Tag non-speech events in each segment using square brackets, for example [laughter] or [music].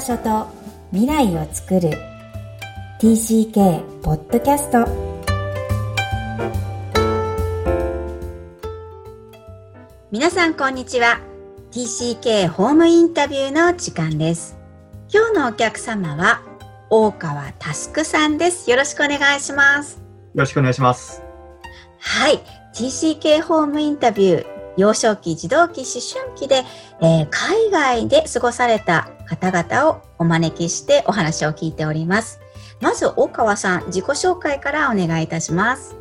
場所と未来を作る。TCK ポッドキャスト皆さんこんにちは。TCK ホームインタビューの時間です。今日のお客様は大川佑さんです。よろしくお願いします。よろしくお願いします。はい。TCK ホームインタビュー幼少期、児童期、思春期で、えー、海外で過ごされた方々をお招きしてお話を聞いております。まず、大川さん、自己紹介からお願いいたします。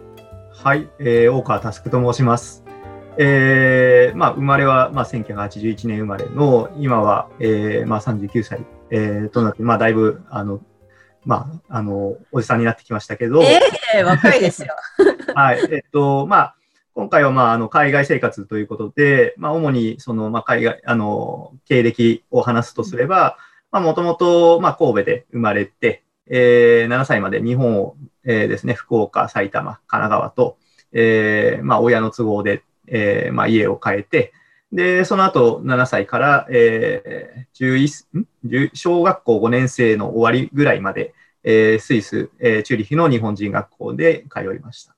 はい、えー、大川佑と申します。えー、まあ、生まれは、まあ、1981年生まれの、今は、えー、まあ、39歳、えー、となって、まあ、だいぶ、あの、まあ、あの、おじさんになってきましたけど。ええー、若いですよ。[laughs] はい、えっと、まあ、今回は、まあ、あの、海外生活ということで、まあ、主に、その、まあ、海外、あの、経歴を話すとすれば、まあ、もともと、まあ、神戸で生まれて、えー、7歳まで日本を、えー、ですね、福岡、埼玉、神奈川と、えー、まあ、親の都合で、えー、まあ、家を変えて、で、その後、7歳から、えー、11ん？小学校5年生の終わりぐらいまで、えー、スイス、えー、チューリヒの日本人学校で通いました。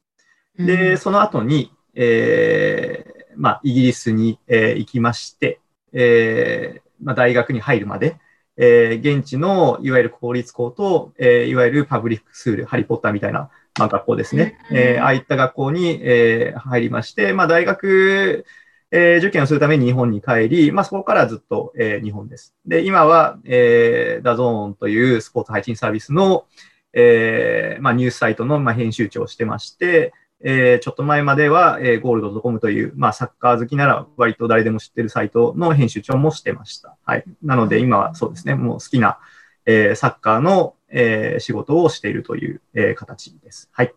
で、その後に、えー、まあ、イギリスに、えー、行きまして、えー、まあ、大学に入るまで、えー、現地のいわゆる公立校と、えー、いわゆるパブリックスクール、ハリーポッターみたいな、まあ、学校ですね。えー、ああいった学校に、えー、入りまして、まあ、大学、えー、受験をするために日本に帰り、まあ、そこからずっと、えー、日本です。で、今は、えー、 DAZN というスポーツ配信サービスの、えーまあ、ニュースサイトの、まあ、編集長をしてまして、えー、ちょっと前までは、えー、ゴールド .com という、まあ、サッカー好きなら割と誰でも知ってるサイトの編集長もしてました。はい。なので今はそうですね、もう好きな、えー、サッカーの、えー、仕事をしているという、えー、形です。はい。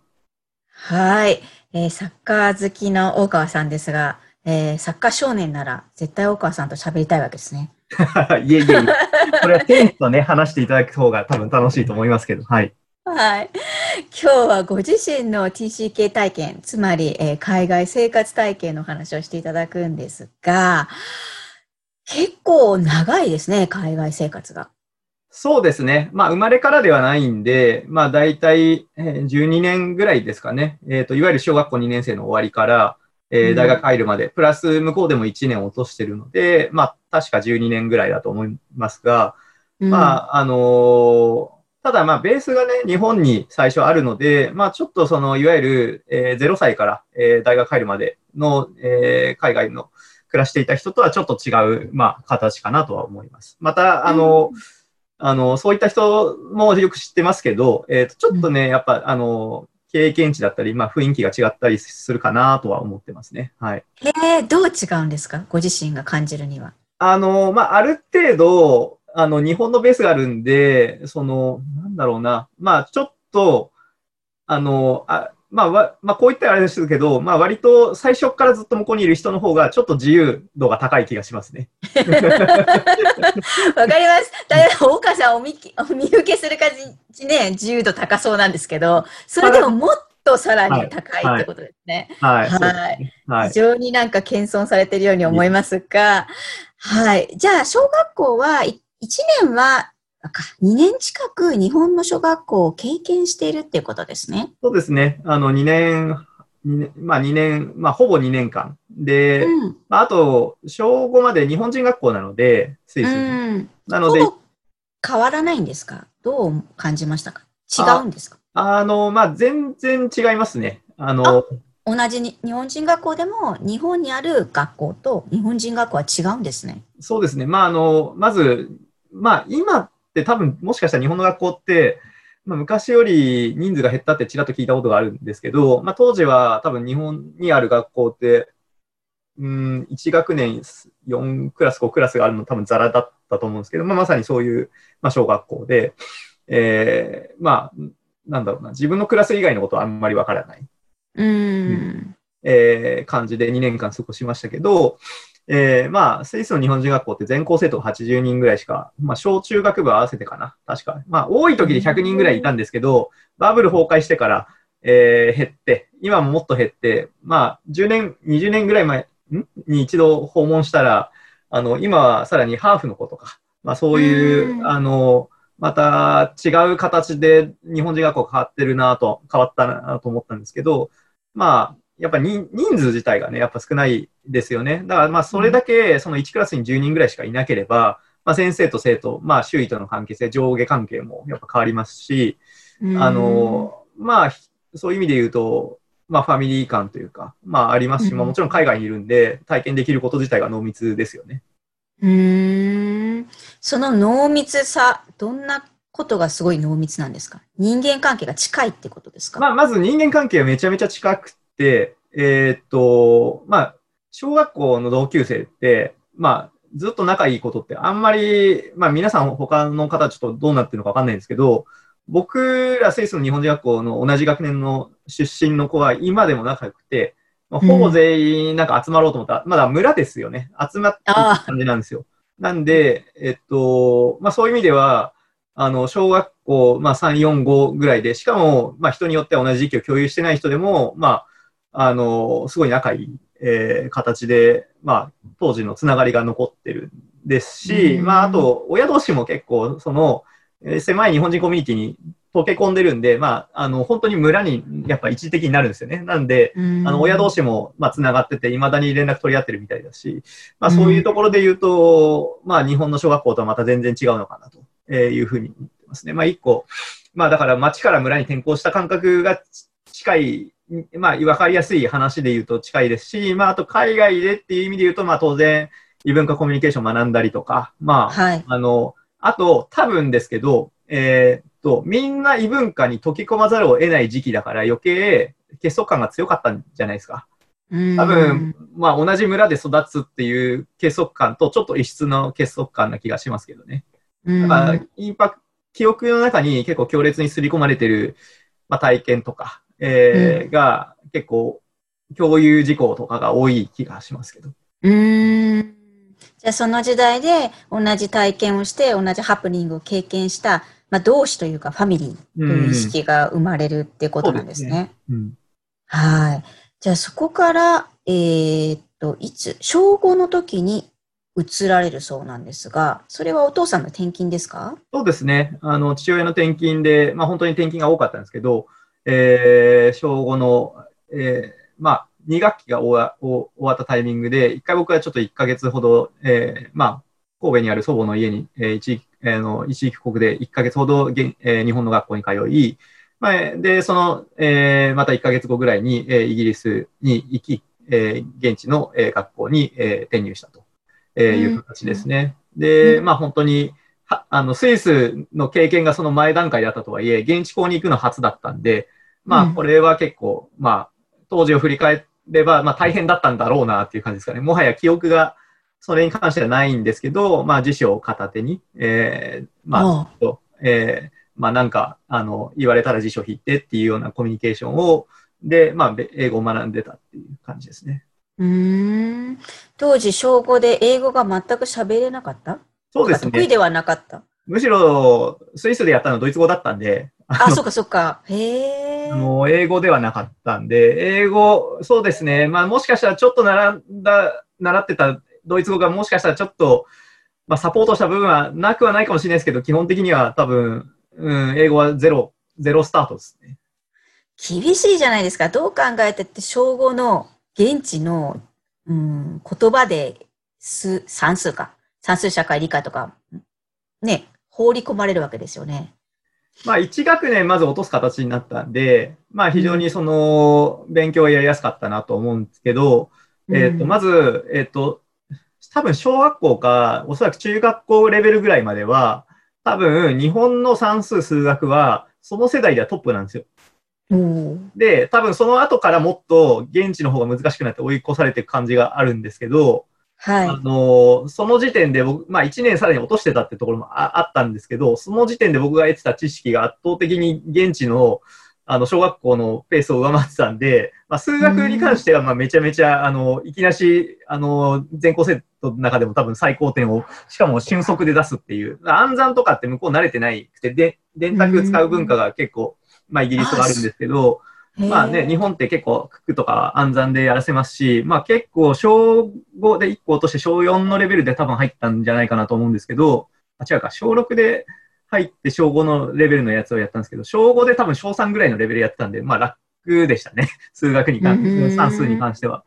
はい。えー、サッカー好きの大川さんですが、えー、サッカー少年なら絶対大川さんと喋りたいわけですね。[laughs] いえいえいえ。これはテンとね、話していただく方が多分楽しいと思いますけど、はい。はい。今日はご自身の TCK 体験、つまり、えー、海外生活体験の話をしていただくんですが、結構長いですね、海外生活が。そうですね。まあ、生まれからではないんで、まあ、大体、えー、12年ぐらいですかね。えっ、ー、と、いわゆる小学校2年生の終わりから、えー、大学入るまで、うん、プラス向こうでも1年落としてるので、まあ、確か12年ぐらいだと思いますが、うん、まあ、あのーただ、まあ、ベースがね、日本に最初あるので、まあ、ちょっとその、いわゆる、えー、0歳から、えー、大学入るまでの、えー、海外の暮らしていた人とはちょっと違う、まあ、形かなとは思います。また、あの、うん、あの、そういった人もよく知ってますけど、えっ、ー、と、ちょっとね、やっぱ、あの、経験値だったり、まあ、雰囲気が違ったりするかなとは思ってますね。はい。えー、どう違うんですか？ご自身が感じるには。あの、まあ、ある程度、あの、日本のベースがあるんで、その、なんだろうな、まあ、ちょっと、あの、あまあ、わまあ、こう言ったらあれですけど、まあ、割と最初からずっと向こうにいる人の方が、ちょっと自由度が高い気がしますね。[laughs] わかります。だいぶ、岡さんお見お見受けする感じね、自由度高そうなんですけど、それでももっとさらに高いってことですね。はい。はい。はいはい、非常になんか謙遜されているように思いますが、はい。じゃあ、小学校は1年は、2年近く日本の小学校を経験しているっていうことですね。そうですね。あの、2年、2年まあ2年、まあほぼ2年間。で、うん、あと、小5まで日本人学校なので、スイス、うん、なので。変わらないんですか？どう感じましたか？違うんですか？あの、まあ全然違いますね。あの、同じに日本人学校でも日本にある学校と日本人学校は違うんですね。そうですね。まあ、あの、まずまあ、今って多分、もしかしたら日本の学校って、まあ、昔より人数が減ったってちらっと聞いたことがあるんですけど、まあ、当時は多分日本にある学校って、うん、1学年4クラス、5クラスがあるの多分ザラだったと思うんですけど、まあ、まさにそういう、まあ、小学校で、えー、まあ、なんだろうな、自分のクラス以外のことはあんまりわからない。うん、うん、えー、感じで2年間過ごしましたけど、えー、まあ、スイスの日本人学校って全校生徒が80人ぐらいしか、まあ、小中学部合わせてかな。確か。まあ、多い時で100人ぐらいいたんですけど、バブル崩壊してから、えー、減って、今ももっと減って、まあ、10年、20年ぐらい前に一度訪問したら、あの、今はさらにハーフの子とか、まあそういうう、んあの、また違う形で日本人学校変わってるなと、変わったなと思ったんですけど、まあ、やっぱ人人数自体がね、やっぱ少ないですよね。だからまあそれだけ、その1クラスに10人ぐらいしかいなければ、まあ先生と生徒、まあ周囲との関係性、上下関係もやっぱ変わりますし、あの、まあ、ひそういう意味で言うと、まあ、ファミリー感というか、まあ、ありますし、うんまあ、もちろん海外にいるんで、体験できること自体が濃密ですよね。うーん。その濃密さ、どんなことがすごい濃密なんですか？人間関係が近いってことですか？まあ、まず人間関係はめちゃめちゃ近くて、えーっと、まあ、小学校の同級生って、まあ、ずっと仲いいことってあんまり、まあ皆さん他の方ちょっとどうなってるのかわかんないんですけど、僕らスイスの日本人学校の同じ学年の出身の子は今でも仲良くて、まあ、ほぼ全員なんか集まろうと思ったら、まだ村ですよね。集まって感じなんですよ。なんで、えっと、まあそういう意味では、あの、小学校、まあ3、4、5ぐらいで、しかも、まあ人によっては同じ時期を共有してない人でも、まあ、あの、すごい仲いい、えー形で、まあ当時のつながりが残ってるんですし、うんまああと、親同士も結構、その、えー狭い日本人コミュニティに溶け込んでるんで、まあ、あの、本当に村にやっぱ一時的になるんですよね。なんで、あの、親同士。士も、まあ、繋がってて、未だに連絡取り合ってるみたいだし、まあ、そういうところで言うと、まあ、日本の小学校とはまた全然違うのかなというふうに思ってますね。まあ、一個、まあ、だから町から村に転校した感覚が近い、まあ、わかりやすい話で言うと近いですし、まあ、あと海外でっていう意味で言うと、まあ、当然、異文化コミュニケーションを学んだりとか、まあ、はい。あの、あと、多分ですけど、えーっと、みんな異文化に溶け込まざるを得ない時期だから余計結束感が強かったんじゃないですか。多多分、まあ同じ村で育つっていう結束感とちょっと異質の結束感な気がしますけどね。だから、インパク記憶の中に結構強烈に刷り込まれてる、まあ、体験とか、えーが結構共有事項とかが多い気がしますけど。うーん。じゃあその時代で同じ体験をして同じハプニングを経験した、まあ、同志というかファミリーという意識が生まれるっていうことなんですね。うんはい。じゃあそこから、えーっと、いつ、小5の時に移られるそうなんですが、それはお父さんの転勤ですか？そうですね。あの、父親の転勤で、まあ本当に転勤が多かったんですけど、えー、小5の、えー、まあ、2学期が終わ終わったタイミングで、一回僕はちょっと1ヶ月ほど、えー、まあ、神戸にある祖母の家に、えー、一時えーの一時帰国で1ヶ月ほど現、えー日本の学校に通い、まあ、で、その、えーまた1ヶ月後ぐらいに、えーイギリスに行き、えー現地の、えー学校に、えー転入したと、えーいう形ですね。で、まあ本当に、はあの、スイスの経験がその前段階だったとはいえ、現地校に行くの初だったんで、まうんあこれは結構、まあ当時を振り返れば、まあ大変だったんだろうなっていう感じですかね。もはや記憶がそれに関してはないんですけど、まあ辞書を片手に、えー、まあ、とえー、まあなんか、あの、言われたら辞書引いてっていうようなコミュニケーションを、で、まあ、べ英語を学んでたっていう感じですね。うーん。当時小5で英語が全く喋れなかった？そうですね。得意ではなかった？むしろ、スイスでやったのはドイツ語だったんで、あ、そっかそっか。へえ。あの、英語ではなかったんで、英語、そうですね。まあ、もしかしたらちょっと習んだ、習ってたドイツ語がもしかしたらちょっと、まあ、サポートした部分はなくはないかもしれないですけど、基本的には多分、うん、英語はゼロ、ゼロスタートですね。厳しいじゃないですか。どう考えてって、小5の現地の、うん、言葉で数、算数か。算数社会理科とか、ね、放り込まれるわけですよね。まあ、1学年まず落とす形になったんで、まあ、非常にその、勉強はやりやすかったなと思うんですけど、えっ、と、まず、えっ、と、多分小学校か、おそらく中学校レベルぐらいまでは、多分日本の算数数学は、その世代ではトップなんですよ。で、多分その後からもっと現地の方が難しくなって追い越されていく感じがあるんですけど、はい。あのその時点で僕、まあ1年さらに落としてたってところもあったんですけど、その時点で僕が得てた知識が圧倒的に現地のあの小学校のペースを上回ってたんで、まあ、数学に関してはまあめちゃめちゃ、あの、いきなし、あの、全校生徒の中でも多分最高点を、しかも瞬足で出すっていう、暗算とかって向こう慣れてないくて、で、電卓使う文化が結構、まあイギリスはあるんですけど、まあね、日本って結構、九九とか暗算でやらせますし、まあ結構、小5で1個落として小4のレベルで多分入ったんじゃないかなと思うんですけど、あ、違うか、小6で入って小5のレベルのやつをやったんですけど、小5で多分小3ぐらいのレベルやってたんで、まあ楽でしたね。[laughs] 数学に関して、算数に関しては。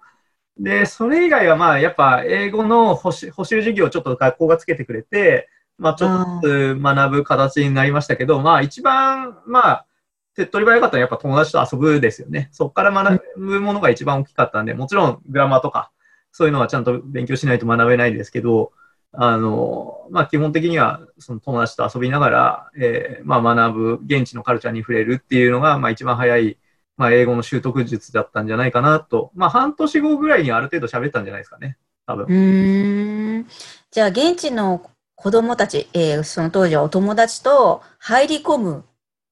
で、それ以外はまあ、やっぱ英語の補習補習授業をちょっと学校がつけてくれて、まあ、ちょっと学ぶ形になりましたけど、まあ、一番、まあ、手っ取り早かったのはやっぱ友達と遊ぶですよね。そこから学ぶものが一番大きかったんで、もちろんグラマーとか、そういうのはちゃんと勉強しないと学べないですけど、あの、まあ、基本的にはその友達と遊びながら、えー、まあ、学ぶ、現地のカルチャーに触れるっていうのが、まあ、一番早い、まあ、英語の習得術だったんじゃないかなと。まあ、半年後ぐらいにある程度喋ったんじゃないですかね。多分。うん。じゃあ、現地の子供たち、えー、その当時はお友達と入り込む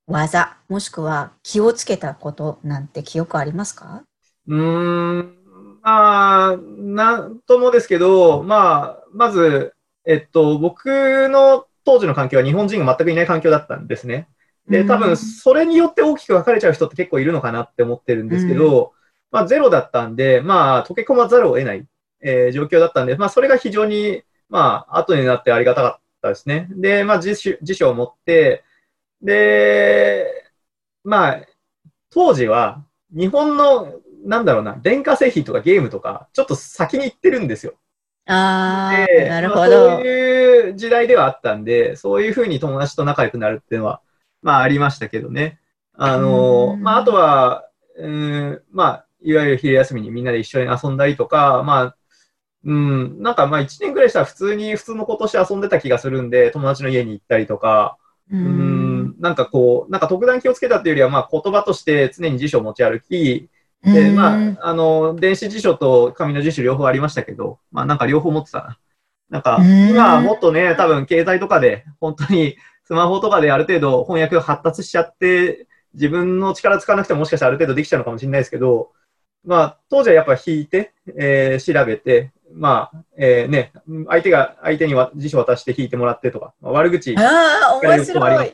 技、もしくは気をつけたことなんて記憶ありますか？うーん、まあ、なんともですけど、まあ、まず、えっと、僕の当時の環境は日本人が全くいない環境だったんですね。で、多分、それによって大きく分かれちゃう人って結構いるのかなって思ってるんですけど、まあ、ゼロだったんで、まあ、溶け込まざるを得ない、えー、状況だったんで、まあ、それが非常に、まあ、後になってありがたかったですね。で、まあ、辞書辞書を持って、で、まあ、当時は、日本の、なんだろうな、電化製品とかゲームとか、ちょっと先に行ってるんですよ。ああ、なるほど、まあ、そういう時代ではあったんで、そういうふうに友達と仲良くなるっていうのは、まあありましたけどね。あの、まああとは、うん、まあ、いわゆる昼休みにみんなで一緒に遊んだりとか、まあ、うん、なんかまあ1年ぐらいしたら普通に普通の子として遊んでた気がするんで、友達の家に行ったりとか、うん、なんかこう、なんか特段気をつけたっていうよりは、まあ言葉として常に辞書を持ち歩き、で、まあ、あの、電子辞書と紙の辞書両方ありましたけど、まあなんか両方持ってたな。なんか、今はもっとね、多分携帯とかで、本当にスマホとかである程度翻訳が発達しちゃって、自分の力使わなくてももしかしたらある程度できちゃうのかもしれないですけど、まあ、当時はやっぱ引いて、えー、調べて、まあ、えー、ね、相手が、相手には辞書渡して引いてもらってとか、まあ、悪口ああ、面白い。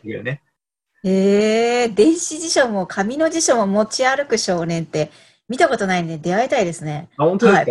ね、ええー、電子辞書も紙の辞書も持ち歩く少年って見たことないんで出会いたいですね。あ、本当です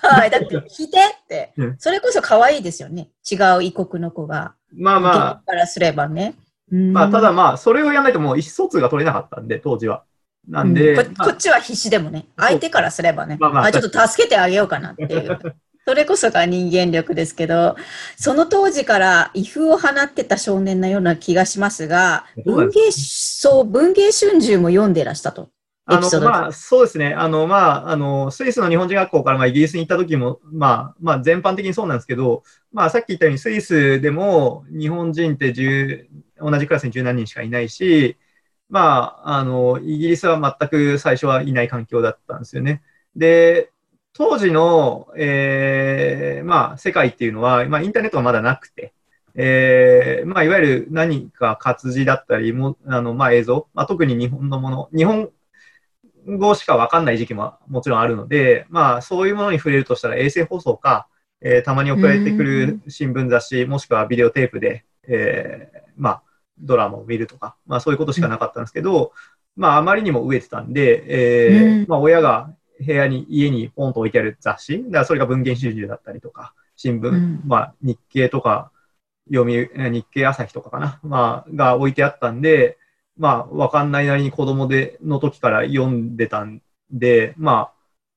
か？はい。[laughs] だって、[laughs] 引いてって、それこそ可愛いですよね。違う異国の子が。まあまあ。からすればね。まあ、ただまあ、それをやらないともう意思疎通が取れなかったんで、当時は。なんで、うんこ、こっちは必死でもね、相手からすればね、まあ、まあ、あちょっと助けてあげようかなっていう。[laughs] それこそが人間力ですけど、その当時から威風を放ってた少年のような気がしますが、文芸、そう、文芸春秋も読んでらしたと。あの、まあ、そうですね。あの、まあ、あの、スイスの日本人学校から、まあ、イギリスに行った時も、まあ、まあ、全般的にそうなんですけど、まあ、さっき言ったように、スイスでも、日本人って10、同じクラスに十何人しかいないし、まあ、あの、イギリスは全く最初はいない環境だったんですよね。で、当時の、えー、まあ、世界っていうのは、まあ、インターネットがまだなくて、えー、まあ、いわゆる何か活字だったりも、あの、まあ、映像、まあ、特に日本のもの、日本語しかわかんない時期ももちろんあるので、まあ、そういうものに触れるとしたら衛星放送か、えー、たまに送られてくる新聞雑誌、もしくはビデオテープで、えー、まあ、ドラマを見るとか、まあ、そういうことしかなかったんですけど、まあ、あまりにも飢えてたんで、えー、まあ、親が部屋に、家にポンと置いてある雑誌、だからそれが文芸春秋だったりとか、新聞、まあ、日経とか、読み、日経朝日とかかな、まあ、が置いてあったんで、まあ、わかんないなりに子供で、の時から読んでたんで、まあ、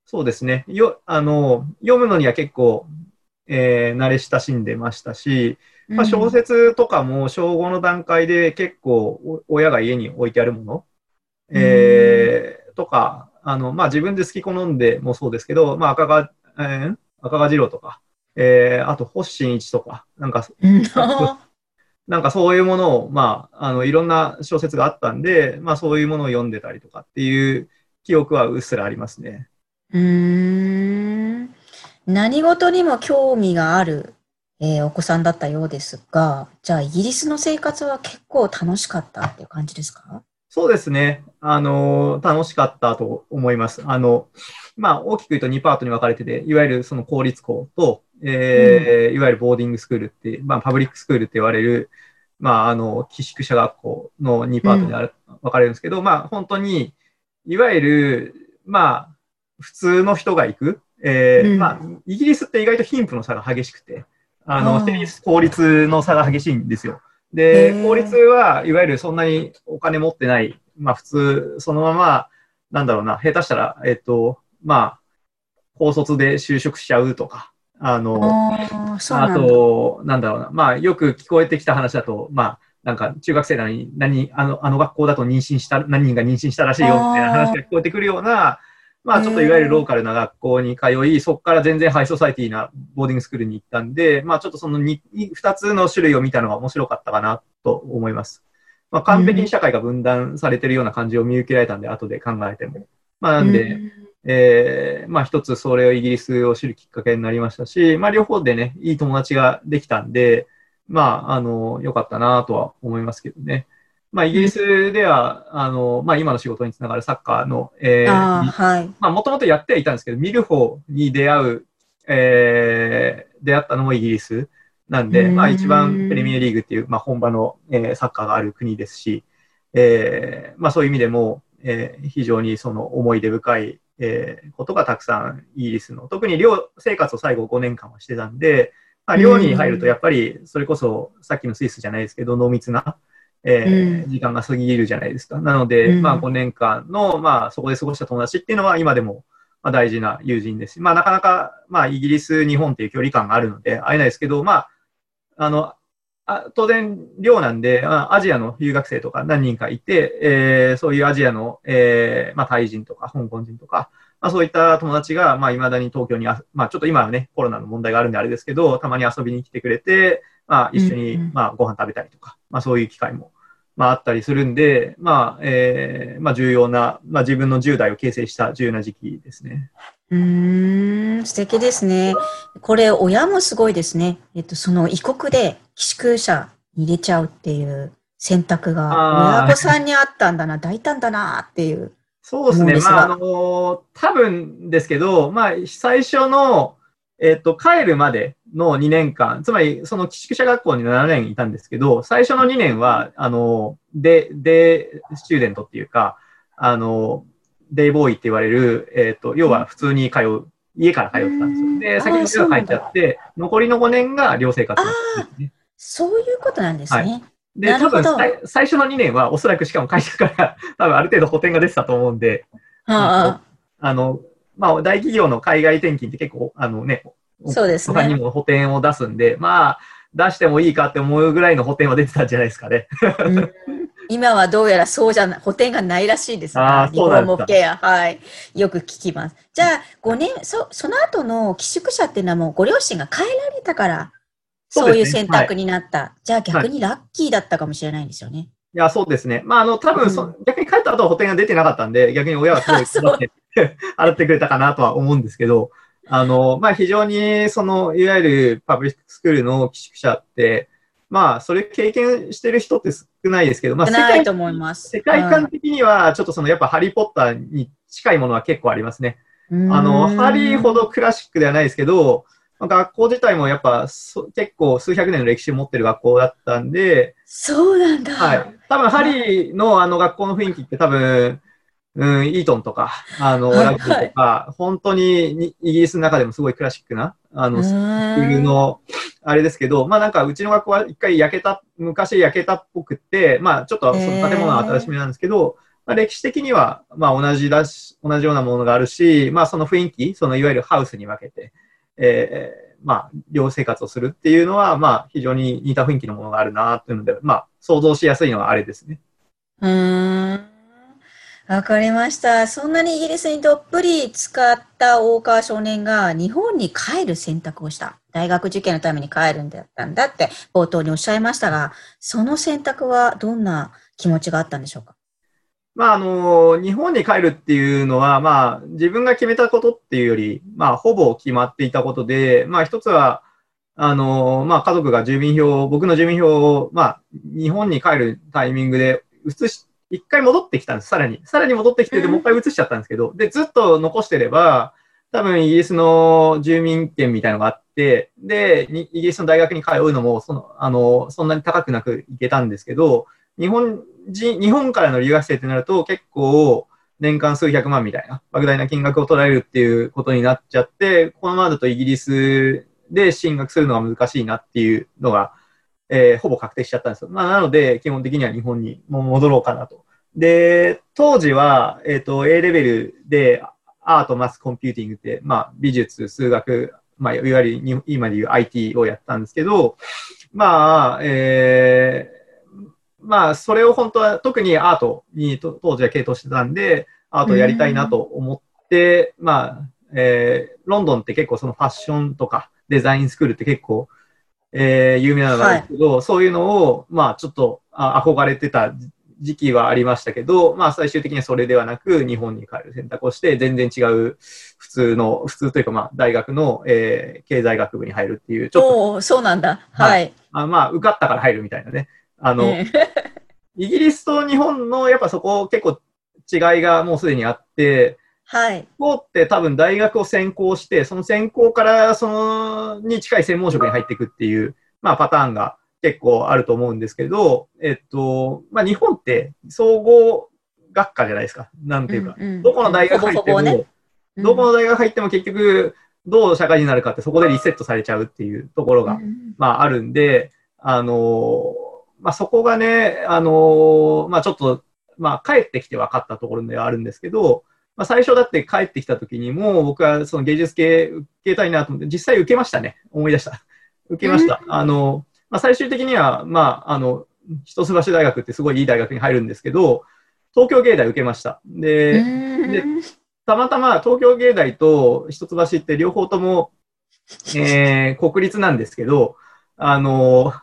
そうですね。よ、あの、読むのには結構、えー、慣れ親しんでましたし、まあ、小説とかも小5の段階で結構親が家に置いてあるもの、えー、とか、あの、まあ、自分で好き好んでもそうですけど、まあ、赤が、えー、赤が次郎とか、えー、あと、星新一とか、なんか、[laughs] なんかそういうものを、まあ、あの、いろんな小説があったんで、まあそういうものを読んでたりとかっていう記憶はうっすらありますね。うん。何事にも興味がある、えー、お子さんだったようですが、じゃあイギリスの生活は結構楽しかったっていう感じですか？そうですね。あの、楽しかったと思います。あの、まあ大きく言うと2パートに分かれてて、いわゆるその公立校と、えー、うん、いわゆるボーディングスクールって、まあ、パブリックスクールって言われる、まあ、あの、寄宿舎学校の2パートにある、うん、分かれるんですけど、まあ、本当に、いわゆる、まあ、普通の人が行く、えー、うん、まあ、イギリスって意外と貧富の差が激しくて、あの、公立の差が激しいんですよ。で、公立はいわゆるそんなにお金持ってない、まあ普通、そのまま、なんだろうな、下手したら、えっと、まあ、高卒で就職しちゃうとか、あの、あと、なんだろうな、まあよく聞こえてきた話だと、まあ、なんか中学生なのに何あのあの学校だと妊娠した何人が妊娠したらしいよみたいな話が聞こえてくるようなまあちょっといわゆるローカルな学校に通い、そこから全然ハイソサイティなボーディングスクールに行ったんで、まあちょっとその 2, 2つの種類を見たのが面白かったかなと思います。まあ完璧に社会が分断されてるような感じを見受けられたんで、後で考えても。まあなんで、えー、まあ一つそれをイギリスを知るきっかけになりましたし、まあ両方でね、いい友達ができたんで、まあ、あの、良かったなとは思いますけどね。まあ、イギリスでは、あの、まあ、今の仕事につながるサッカーの、えー、はい。まあ、もともとやってはいたんですけど、見る方に出会う、えー、出会ったのもイギリスなんで、まあ、一番プレミアリーグっていう、まあ、本場の、えー、サッカーがある国ですし、えー、まあ、そういう意味でも、えー、非常にその思い出深い、えー、ことがたくさんイギリスの、特に寮生活を最後5年間はしてたんで、まあ、寮に入るとやっぱりそれこそさっきのスイスじゃないですけど濃密な、えー、時間が過ぎるじゃないですか。なので、まあ5年間の、まあそこで過ごした友達っていうのは今でもまあ大事な友人です。まあなかなか、まあイギリス、日本っていう距離感があるので会えないですけど、まあ、あの、あ当然、寮なんで、まあ、アジアの留学生とか何人かいて、えー、そういうアジアの、えー、まあ、タイ人とか香港人とか、まあ、そういった友達が、まあ、未だに東京にあ、まあ、ちょっと今はね、コロナの問題があるんであれですけど、たまに遊びに来てくれて、まあ、一緒に、まあ、ご飯食べたりとか、まあ、そういう機会も、まあ、あったりするんで、まあ、えー、まあ、重要な、まあ、自分の10代を形成した重要な時期ですね。うん、素敵ですね。これ、親もすごいですね。えっと、その異国で寄宿舎に入れちゃうっていう選択が、親御さんにあったんだな、大胆だなっていう。そうですね。まあ、あの多分ですけど、まあ、最初の、えっ、と、帰るまでの2年間、つまり、その寄宿舎学校に7年いたんですけど、最初の2年は、あの、デ、デスチューデントっていうか、あの、デイボーイって言われる、えっ、と、要は普通に通う、家から通ってたんですよ。で、先に家が帰っちゃって、残りの5年が寮生活ですね。そういうことなんですね。はいで、多分最初の2年はおそらくしかも会社から [laughs] 多分ある程度補填が出てたと思うんで、ああの、まあ大企業の海外転勤って結構、あのね、そうですね。他にも補填を出すんで、まあ出してもいいかって思うぐらいの補填は出てたんじゃないですかね。うん今はどうやらそうじゃない、補填がないらしいですね。あ日本もケア。はい。よく聞きます。じゃあ、5年、そ、その後の寄宿舎っていうのはもうご両親が帰られたからそういう選択になった。はい、じゃあ逆にラッキーだったかもしれないんですよね。いや、そうですね。まあ、あの、多分そ、うん、逆に帰った後は補填が出てなかったんで、逆に親はすごい払って払 [laughs] ってくれたかなとは思うんですけど、あの、まあ、非常に、その、いわゆるパブリックスクールの寄宿舎って、まあ、それ経験してる人って少ないですけど、まあ、世界と思います世界観的には、ちょっとその、やっぱハリーポッターに近いものは結構ありますね。あの、ハリーほどクラシックではないですけど、学校自体もやっぱ結構数百年の歴史を持ってる学校だったんで、そうなんだ。はい。多分、ハリーのあの学校の雰囲気って多分、うん、イートンとか、あの、ラグビーとか、はい、本当にイギリスの中でもすごいクラシックな、あの、スクールの、あれですけど、まあなんかうちの学校は一回焼けた、昔焼けたっぽくって、まあちょっとその建物は新しめなんですけど、まあ、歴史的には、まあ同じだし、同じようなものがあるし、まあその雰囲気、そのいわゆるハウスに分けて、えー、まあ、寮生活をするっていうのは、まあ、非常に似た雰囲気のものがあるな、というので、まあ、想像しやすいのはあれですね。うん。わかりました。そんなにイギリスにどっぷり使った大川少年が日本に帰る選択をした。大学受験のために帰るんだったんだって冒頭におっしゃいましたが、その選択はどんな気持ちがあったんでしょうか？まあ、あの、日本に帰るっていうのは、まあ、自分が決めたことっていうより、まあ、ほぼ決まっていたことで、まあ、一つは、あの、まあ、家族が住民票、僕の住民票を、まあ、日本に帰るタイミングで移し、一回戻ってきたんです、さらに。さらに戻ってきて、で、もう一回移しちゃったんですけど、で、ずっと残してれば、多分イギリスの住民権みたいのがあって、で、イギリスの大学に通うのも、その、あの、そんなに高くなく行けたんですけど、日本人、日本からの留学生ってなると結構年間数百万みたいな莫大な金額を取られるっていうことになっちゃって、このままだとイギリスで進学するのが難しいなっていうのが、えー、ほぼ確定しちゃったんですよ。まあ、なので、基本的には日本にも戻ろうかなと。で、当時は、えっ、ー、と、A Level で、 Art、Maths、Computing って、まあ、美術、数学、まあ、いわゆる今で言う IT をやったんですけど、まあ、えー、まあ、それを本当は特にアートに当時は傾倒してたんで、アートやりたいなと思って、まあ、えー、ロンドンって結構そのファッションとかデザインスクールって結構、えー、有名なのがあるんですけど、はい、そういうのを、まあ、ちょっとあ憧れてた時期はありましたけど、まあ最終的にはそれではなく日本に帰る選択をして、全然違う普通の、普通というかまあ大学の、えー、経済学部に入るっていう、ちょっと。おそうなんだ。はい。はい、あまあ受かったから入るみたいなね。あの、イギリスと日本のやっぱそこ結構違いがもうすでにあって、はい。こうって多分大学を専攻して、その専攻からそのに近い専門職に入っていくっていう、まあパターンが結構あると思うんですけど、えっと、まあ、日本って総合学科じゃないですか。なんていうか、うんうん、どこの大学入っても、ね。うん、どこの大学入っても結局、どう社会になるかってそこでリセットされちゃうっていうところが、うん、まああるんで、あのまあそこがね、あのまあちょっと、まあ帰ってきて分かったところではあるんですけど、まあ最初だって帰ってきた時にも僕はその芸術系受けたいなと思って、実際受けましたね。思い出した。受けました。うん、あの、まあ、最終的には、まあ、あの、一橋大学ってすごいいい大学に入るんですけど、東京芸大受けました。で、でたまたま東京芸大と一橋って両方とも、えー、国立なんですけど、あの、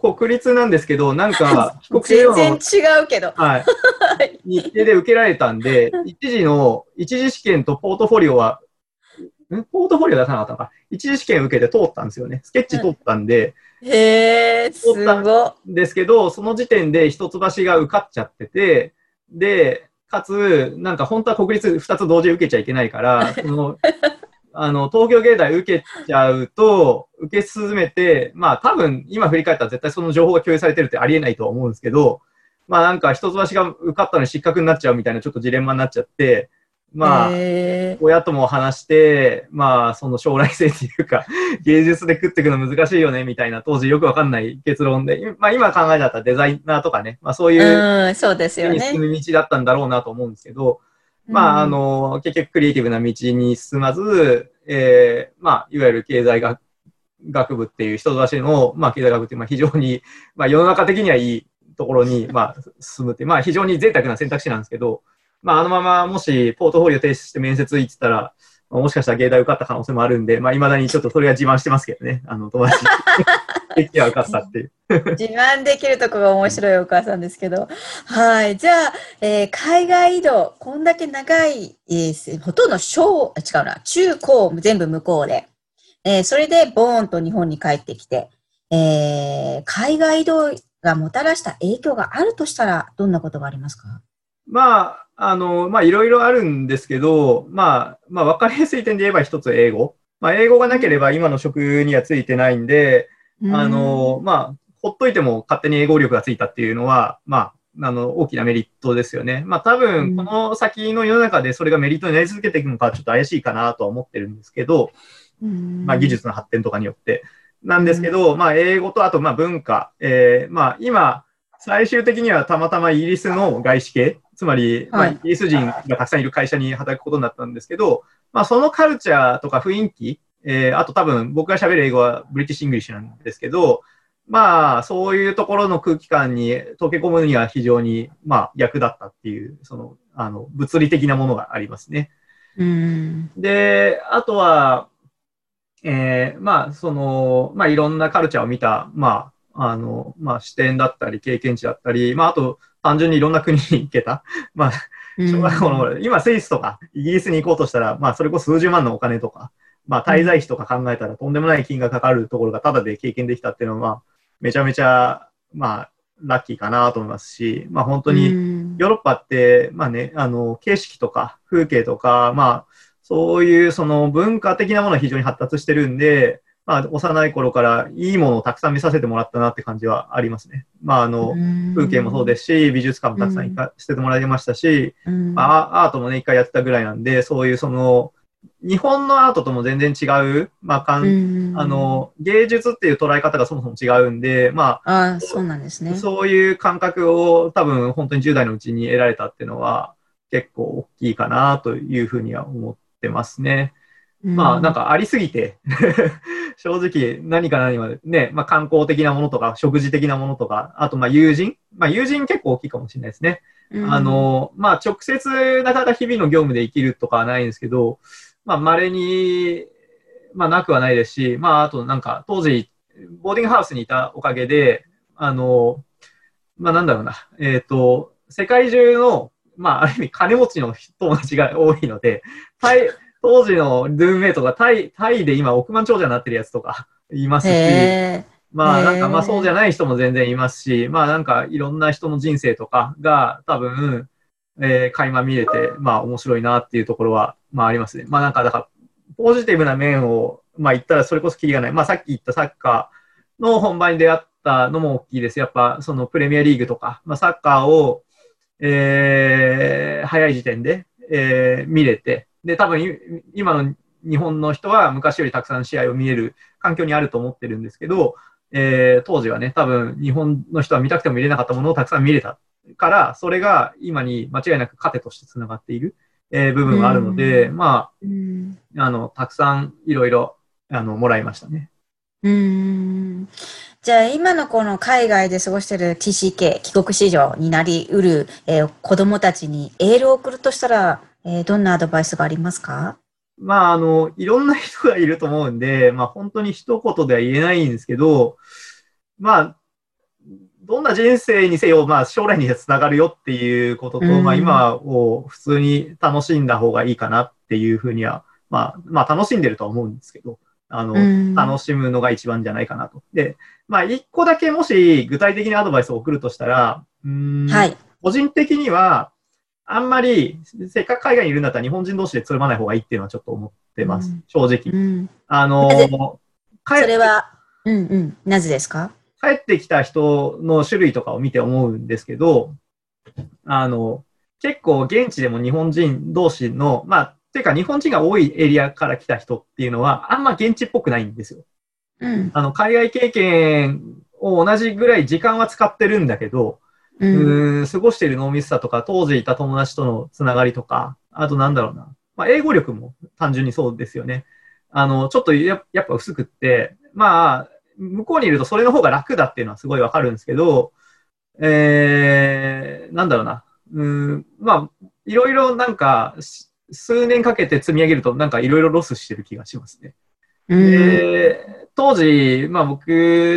国立なんですけど、なんか、[laughs] 全然違うけど。はい。日程で受けられたんで、一時の、一次試験とポートフォリオは、ん？ポートフォリオ出さなかったのか？一次試験受けて通ったんですよね。スケッチ通ったんで、へえ、すごですけど、その時点で一橋が受かっちゃってて、で、かつ、なんか本当は国立2つ同時受けちゃいけないから、その、あの、東京芸大受けちゃうと、受け進めて、まあ多分、今振り返ったら絶対その情報が共有されてるってありえないとは思うんですけど、まあなんか一橋が受かったのに失格になっちゃうみたいなちょっとジレンマになっちゃって、まあ、親とも話して、まあ、その将来性っていうか、[laughs] 芸術で食っていくの難しいよね、みたいな、当時よくわかんない結論で、まあ今考えたらデザイナーとかね、まあそういう、そうですよね。進む道だったんだろうなと思うんですけど、まあ、あの、結局クリエイティブな道に進まず、えー、まあ、いわゆる経済学学部っていう人橋の、まあ、経済学部っていう、まあ、非常に、まあ、世の中的にはいいところに、まあ、進むって、まあ、非常に贅沢な選択肢なんですけど、まあ、あのままもしポートフォリオ提出して面接行ってたら、まあ、もしかしたら芸大受かった可能性もあるんで、まあ、未だにちょっとそれは自慢してますけどね。あの、友達。[laughs] 駅は受かったっていう。[laughs] 自慢できるとこが面白いお母さんですけど。はい。じゃあ、えー、海外移動、こんだけ長い、えー、ほとんど小、違うな、中高全部向こうで。えー、それでボーンと日本に帰ってきて、えー、海外移動がもたらした影響があるとしたら、どんなことがありますか？まあ、あの、まあ、いろいろあるんですけど、まあ、まあ、わかりやすい点で言えば一つ英語。まあ、英語がなければ今の職にはついてないんで、あの、まあ、ほっといても勝手に英語力がついたっていうのは、まあ、あの、大きなメリットですよね。まあ、多分、この先の世の中でそれがメリットになり続けていくのか、ちょっと怪しいかなとは思ってるんですけど、まあ、技術の発展とかによって。なんですけど、まあ、英語と、あと、まあ、文化。えー、まあ、今、最終的にはたまたまイギリスの外資系、つまり、まあ、イギリス人がたくさんいる会社に働くことになったんですけど、まあ、そのカルチャーとか雰囲気、えー、あと多分僕が喋る英語は British English なんですけど、まあ、そういうところの空気感に溶け込むには非常に、まあ、役立ったっていう、その、あの、物理的なものがありますね。うんで、あとは、えー、まあ、その、まあ、いろんなカルチャーを見た、まあ、あの、まあ、視点だったり、経験値だったり、まあ、あと、単純にいろんな国に行けた。[laughs] まあ、[laughs] 今、スイスとかイギリスに行こうとしたら、まあ、それこそ数十万のお金とか、まあ、滞在費とか考えたらとんでもない金がかかるところがただで経験できたっていうのは、めちゃめちゃ、まあ、ラッキーかなと思いますし、まあ、本当に、ヨーロッパって、まあね、あの、景色とか風景とか、まあ、そういうその文化的なものが非常に発達してるんで、まあ、幼い頃からいいものをたくさん見させてもらったなって感じはありますね。まあ、あの、風景もそうですし、美術館もたくさん行かせてもらいましたし、まあ、アートもね、一回やってたぐらいなんで、そういうその、日本のアートとも全然違う、まあ、かんあの、芸術っていう捉え方がそもそも違うんで、まあ、あそうなんですね。そういう感覚を多分本当に10代のうちに得られたっていうのは結構大きいかなというふうには思ってますね。まあなんかありすぎて [laughs] 正直何か何までね、まあ観光的なものとか食事的なものとか、あとまあ友人、まあ友人結構大きいかもしれないですね。あの、まあ直接なかなか日々の業務で生きるとかはないんですけど、まあ稀に、まあなくはないですし、まああとなんか当時ボーディングハウスにいたおかげで、あの、まあなんだろうな、えっ、ー、と、世界中の、まあある意味金持ちの友達が多いので、当時のルームメイトがタイ、タイで今億万長者になってるやつとか [laughs] いますし、まあなんかまあそうじゃない人も全然いますし、まあなんかいろんな人の人生とかが多分、えー、垣間見れて、まあ面白いなっていうところは、まあありますね。まあなんかだから、ポジティブな面を、まあ言ったらそれこそキリがない。まあさっき言ったサッカーの本番に出会ったのも大きいです。やっぱそのプレミアリーグとか、まあサッカーを、えー、早い時点で、えー、見れて、で、多分今の日本の人は昔よりたくさん試合を見える環境にあると思ってるんですけど、えー、当時はね、多分日本の人は見たくても見れなかったものをたくさん見れたから、それが今に間違いなく糧としてつながっている、えー、部分があるので、まあ、あの、たくさんいろいろ、あの、もらいましたね。うん。じゃあ今のこの海外で過ごしている TCK 帰国子女になりうる、えー、子供たちにエールを送るとしたらえー、どんなアドバイスがありますか？まあ、あの、いろんな人がいると思うんで、まあ、本当に一言では言えないんですけど、まあ、どんな人生にせよ、まあ、将来につながるよっていうことと、うん、まあ、今を普通に楽しんだ方がいいかなっていうふうには、まあ、まあ、楽しんでるとは思うんですけど、あの、うん、楽しむのが一番じゃないかなと。で、まあ、一個だけもし具体的なアドバイスを送るとしたら、うん、はい。個人的には、あんまり、せっかく海外にいるんだったら日本人同士でつるまない方がいいっていうのはちょっと思ってます。うん、正直。うん、あの、帰それは、うんうん。なぜですか？帰ってきた人の種類とかを見て思うんですけど、あの、結構現地でも日本人同士の、まあ、ていうか日本人が多いエリアから来た人っていうのは、あんま現地っぽくないんですよ。うん、あの、海外経験を同じぐらい時間は使ってるんだけど、うん、過ごしている濃密さとか、当時いた友達とのつながりとか、あとなんだろうな。まあ、英語力も単純にそうですよね。あの、ちょっとややっぱ薄くって、まあ、向こうにいるとそれの方が楽だっていうのはすごいわかるんですけど、えー、なんだろうな。うん、まあ、いろいろなんか、数年かけて積み上げるとなんかいろいろロスしてる気がしますね。で、当時、まあ僕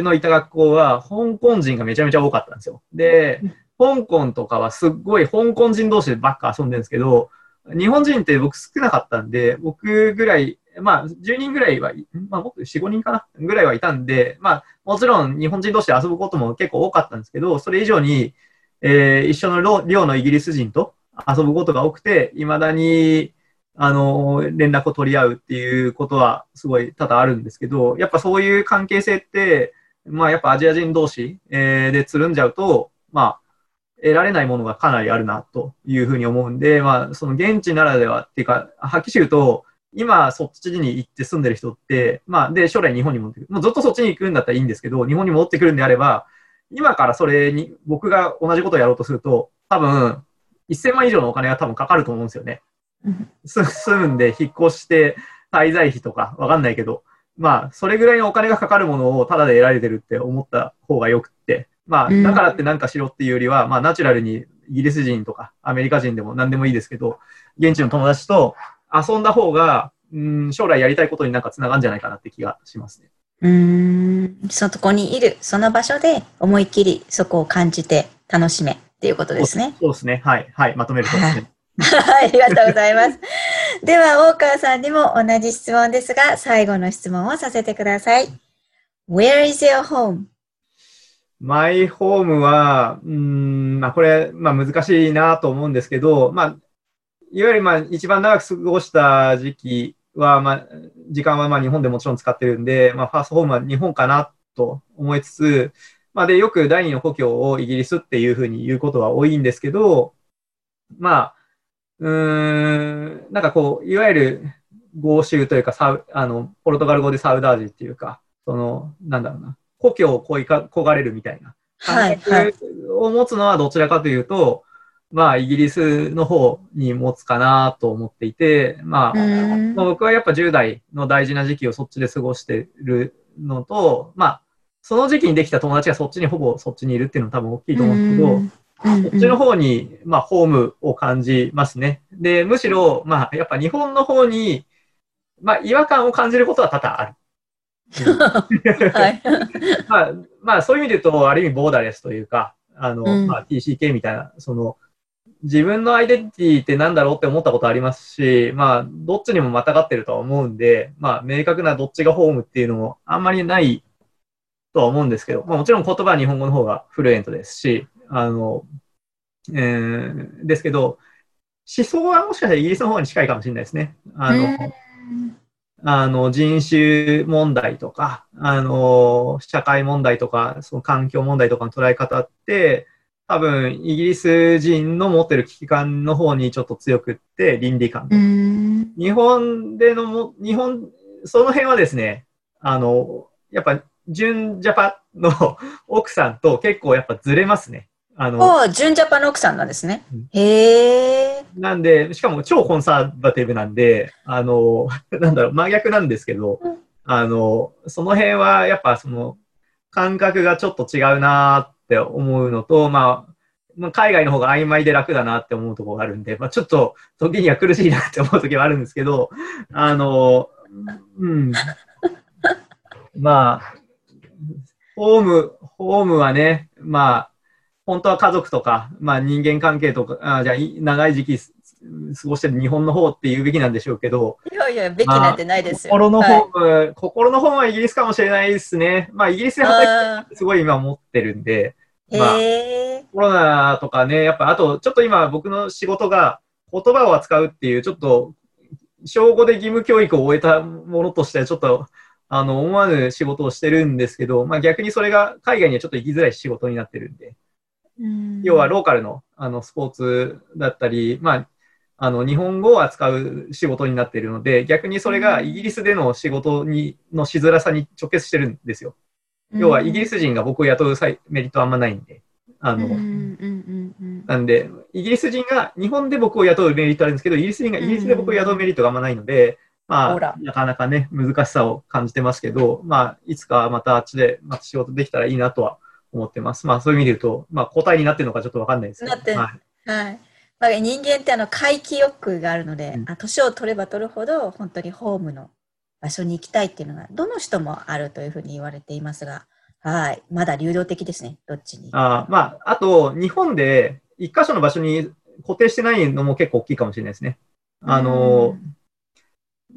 のいた学校は香港人がめちゃめちゃ多かったんですよ。で、香港とかはすっごい香港人同士でばっか遊んでるんですけど、日本人って僕少なかったんで、僕ぐらい、まあ10人ぐらいは、まあ僕4、5人かなぐらいはいたんで、まあもちろん日本人同士で遊ぶことも結構多かったんですけど、それ以上に、えー、一緒の寮のイギリス人と遊ぶことが多くて、未だにあの、連絡を取り合うっていうことはすごい多々あるんですけど、やっぱそういう関係性って、まあやっぱアジア人同士、えー、でつるんじゃうと、まあ、得られないものがかなりあるなというふうに思うんで、まあその現地ならではっていうか、はっきり言うと、今そっちに行って住んでる人って、まあで将来日本に戻ってくる。もうずっとそっちに行くんだったらいいんですけど、日本に戻ってくるんであれば、今からそれに僕が同じことをやろうとすると、多分1000万以上のお金が多分かかると思うんですよね。住むんで引っ越して滞在費とかわかんないけど、まあ、それぐらいのお金がかかるものをタダで得られてるって思った方がよくって、まあ、だからって何かしろっていうよりは、まあ、ナチュラルにイギリス人とかアメリカ人でも何でもいいですけど、現地の友達と遊んだ方が、うん、将来やりたいことになんかつながるんじゃないかなって気がしますね。うん、そこにいる、その場所で思いっきりそこを感じて楽しめっていうことですね。そうですね。はい。はい。まとめるとですね。[laughs] ありがとうございます。[laughs] では、大川さんにも同じ質問ですが、最後の質問をさせてください。Where is your home? マイホームは、うん、まあこれ、まあ難しいなと思うんですけど、まあ、いわゆるまあ一番長く過ごした時期は、まあ、時間はまあ日本でもちろん使ってるんで、まあファーストホームは日本かなと思いつつ、まあで、よく第二の故郷をイギリスっていうふうに言うことは多いんですけど、まあ、うーん、なんかこう、いわゆる合衆というかサウ、あの、ポルトガル語でサウダージっていうか、その、なんだろうな、故郷を恋か焦がれるみたいなはい、感はい。覚を持つのはどちらかというと、まあ、イギリスの方に持つかなと思っていて、まあ僕はやっぱ10代の大事な時期をそっちで過ごしてるのと、まあ、その時期にできた友達がそっちにほぼそっちにいるっていうのも多分大きいと思うんですけど、うんこっちの方に、まあ、ホームを感じますね。で、むしろ、まあ、やっぱ日本の方に、まあ、違和感を感じることは多々ある。はい。[laughs] まあ、まあ、そういう意味で言うと、ある意味ボーダレスというか、あの、うんまあ、TCK みたいな、その、自分のアイデンティティってなんだろうって思ったことありますし、まあ、どっちにもまたがってるとは思うんで、まあ、明確などっちがホームっていうのもあんまりないとは思うんですけど、まあ、もちろん言葉は日本語の方がフルエントですし、あの、えー、ですけど、思想はもしかしたらイギリスの方に近いかもしれないですね。あの、あの人種問題とか、あの社会問題とか、その環境問題とかの捉え方って、多分イギリス人の持ってる危機感の方にちょっと強くって、倫理観。うん日本でのも、日本、その辺はですね、あの、やっぱ、純ジャパの [laughs] 奥さんと結構やっぱずれますね。あの、お純ジャパの奥さんなんですねうん。へえ。なんで、しかも超コンサバティブなんで、あの、[laughs] なんだろう、真逆なんですけどうん、あの、その辺はやっぱその、感覚がちょっと違うなって思うのと、まあ、まあ海外の方が曖昧で楽だなって思うところがあるんで、まあちょっと時には苦しいなって思う時はあるんですけど、あの、うん。[laughs] まあ、ホーム、ホームはね、まあ、本当は家族とか、まあ人間関係とか、あじゃあい長い時期す過ごしてる日本の方って言うべきなんでしょうけど、いやいや、べきなんてないですよ。心のはいホーム、心のホームはイギリスかもしれないですね。まあイギリスで働あいてすごい今思ってるんで、ーまあ。コロナとかね、やっぱあとちょっと今僕の仕事が言葉を扱うっていうちょっと、小5で義務教育を終えたものとしてはちょっと、あの、思わぬ仕事をしてるんですけど、まあ逆にそれが海外にはちょっと行きづらい仕事になってるんで、うん。要はローカルのあのスポーツだったり、まあ、あの日本語を扱う仕事になっているので、逆にそれがイギリスでの仕事にのしづらさに直結してるんですよ。要はイギリス人が僕を雇う際メリットあんまないんで。あの、なんで、イギリス人が日本で僕を雇うメリットあるんですけど、イギリス人がイギリスで僕を雇うメリットがあんまないので、まあ、なかなかね、難しさを感じてますけど、まあ、いつかまたあっちでまた仕事できたらいいなとは思ってます。まあ、そういう意味で言うと、まあ、答えになってるのかちょっとわかんないですけど。なってはいはい。まあ、人間ってあの回帰欲があるのでう、んあ年を取れば取るほど本当にホームの場所に行きたいっていうのがどの人もあるというふうに言われていますが、はい。まだ流動的ですね、どっちに。あーまあ、あと、日本で一箇所の場所に固定してないのも結構大きいかもしれないですね。あの、うん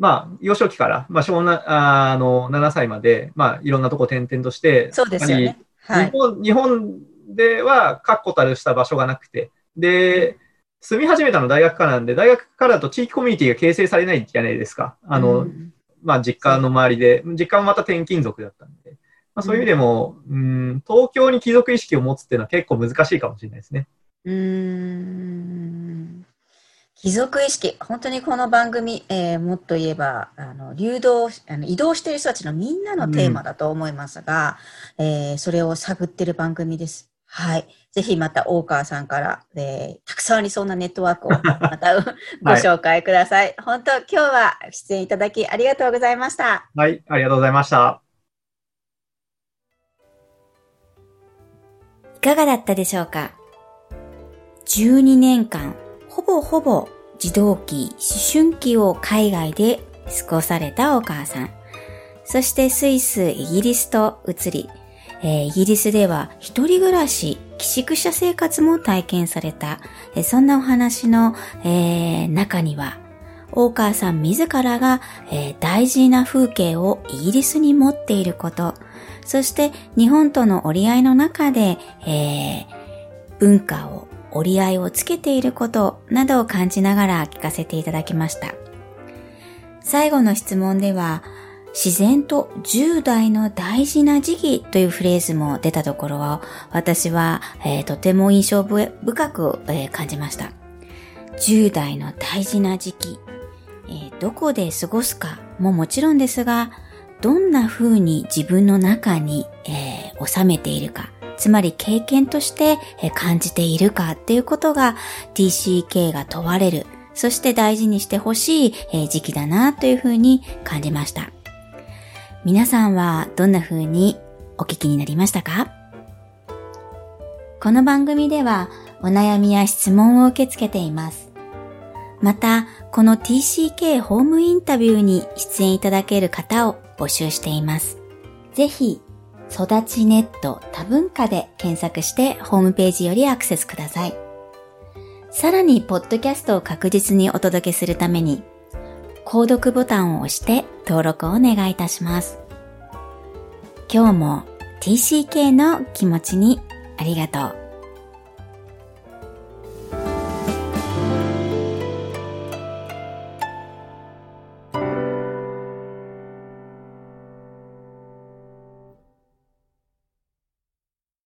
まあ、幼少期から、まあ、小なああの7歳まで、まあ、いろんなとこ転々として、そうですよね。はい。日本日本では確固たるした場所がなくて、で、住み始めたの大学からなんで、大学からだと地域コミュニティが形成されないじゃないですか。あの、うんまあ、実家の周りで、実家もまた転勤族だったんで、まあ、そういう意味でも、うん、東京に貴族意識を持つっていうのは結構難しいかもしれないですね。うーん貴族意識、本当にこの番組、えーもっと言えば、あの流動あの移動している人たちのみんなのテーマだと思いますが、えーそれを探っている番組です。はい。ぜひまた大川さんから、えーたくさんありそうなネットワークをまた [laughs] [laughs] ご紹介ください。本当、今日は出演いただきありがとうございました。はい、ありがとうございました。いかがだったでしょうか ?12 年間、ほぼほぼ児童期、思春期を海外で過ごされたお母さん。そしてスイス、イギリスと移り、えーイギリスでは一人暮らし、寄宿舎生活も体験された、えそんなお話の、えー中には、大川さん自らが、えー大事な風景をイギリスに持っていること、そして日本との折り合いの中で、えー文化を折り合いをつけていることなどを感じながら聞かせていただきました。最後の質問では、自然と10代の大事な時期というフレーズも出たところは、私は、えーとても印象深く、えー感じました。10代の大事な時期、えーどこで過ごすかももちろんですが、どんな風に自分の中に、えー、収めているか、つまり経験として感じているかっていうことが TCK が問われる、そして大事にしてほしい時期だなというふうに感じました。皆さんはどんな風にお聞きになりましたか？この番組ではお悩みや質問を受け付けています。また、この TCK ホームインタビューに出演いただける方を募集しています。ぜひ、育ちネット多文化で検索してホームページよりアクセスください。さらに、ポッドキャストを確実にお届けするために、購読ボタンを押して登録をお願いいたします。今日も TCK の気持ちにありがとう。